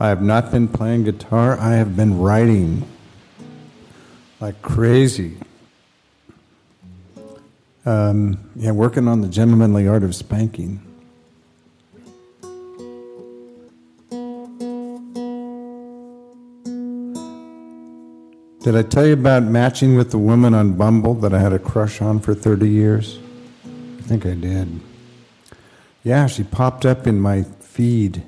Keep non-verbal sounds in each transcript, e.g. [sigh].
I have not been playing guitar, I have been writing like crazy. Um, yeah, working on the gentlemanly art of spanking. Did I tell you about matching with the woman on Bumble that I had a crush on for 30 years? I think I did. Yeah, she popped up in my feed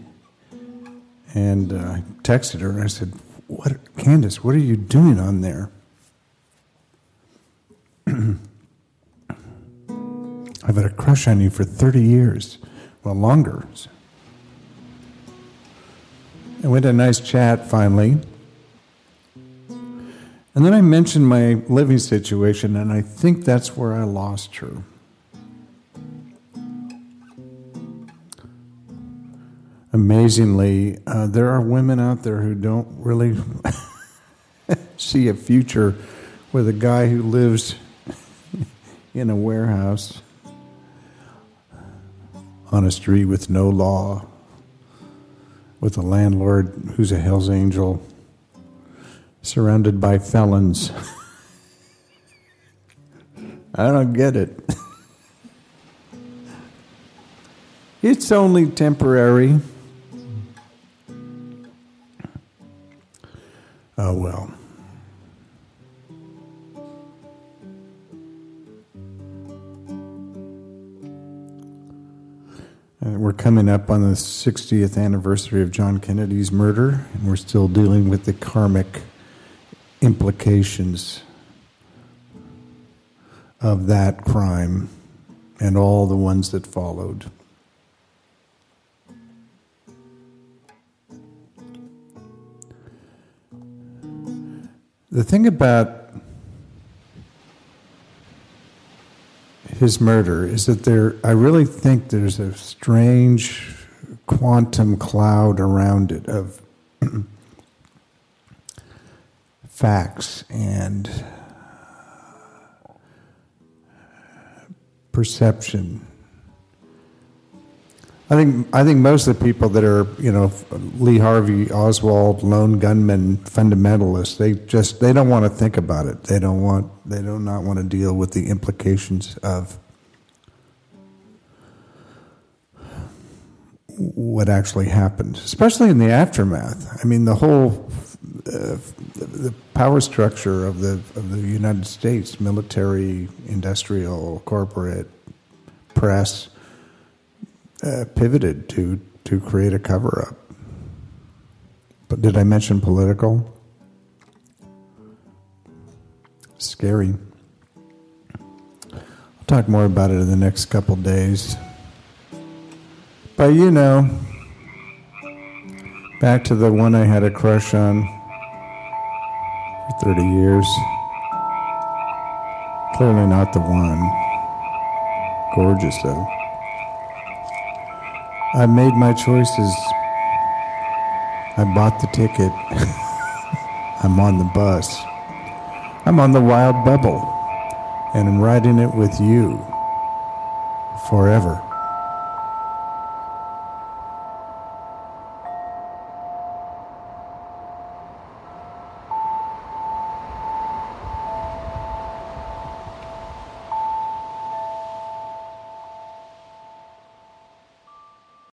and uh, I texted her and I said, "What, Candace? What are you doing on there?" [clears throat] I've had a crush on you for 30 years, well, longer. And we had a nice chat finally. And then I mentioned my living situation, and I think that's where I lost her. Amazingly, uh, there are women out there who don't really [laughs] see a future with a guy who lives [laughs] in a warehouse on a street with no law, with a landlord who's a Hell's Angel surrounded by felons. [laughs] I don't get it. it's only temporary. Oh well. Uh, we're coming up on the 60th anniversary of John Kennedy's murder, and we're still dealing with the karmic implications of that crime and all the ones that followed. The thing about his murder is that there, I really think there's a strange quantum cloud around it of [clears throat] facts and perception. I think I think most of the people that are you know Lee Harvey Oswald lone gunmen fundamentalists they just they don't want to think about it. They don't want they do not want to deal with the implications of what actually happened especially in the aftermath. I mean the whole uh, the power structure of the of the United States, military, industrial, corporate, press, uh, pivoted to to create a cover up. But did I mention political? Scary. I'll talk more about it in the next couple days. But you know, back to the one I had a crush on for 30 years. Clearly not the one. Gorgeous, though. I made my choices. I bought the ticket. [laughs] I'm on the bus. I'm on the wild bubble. And I'm riding it with you forever.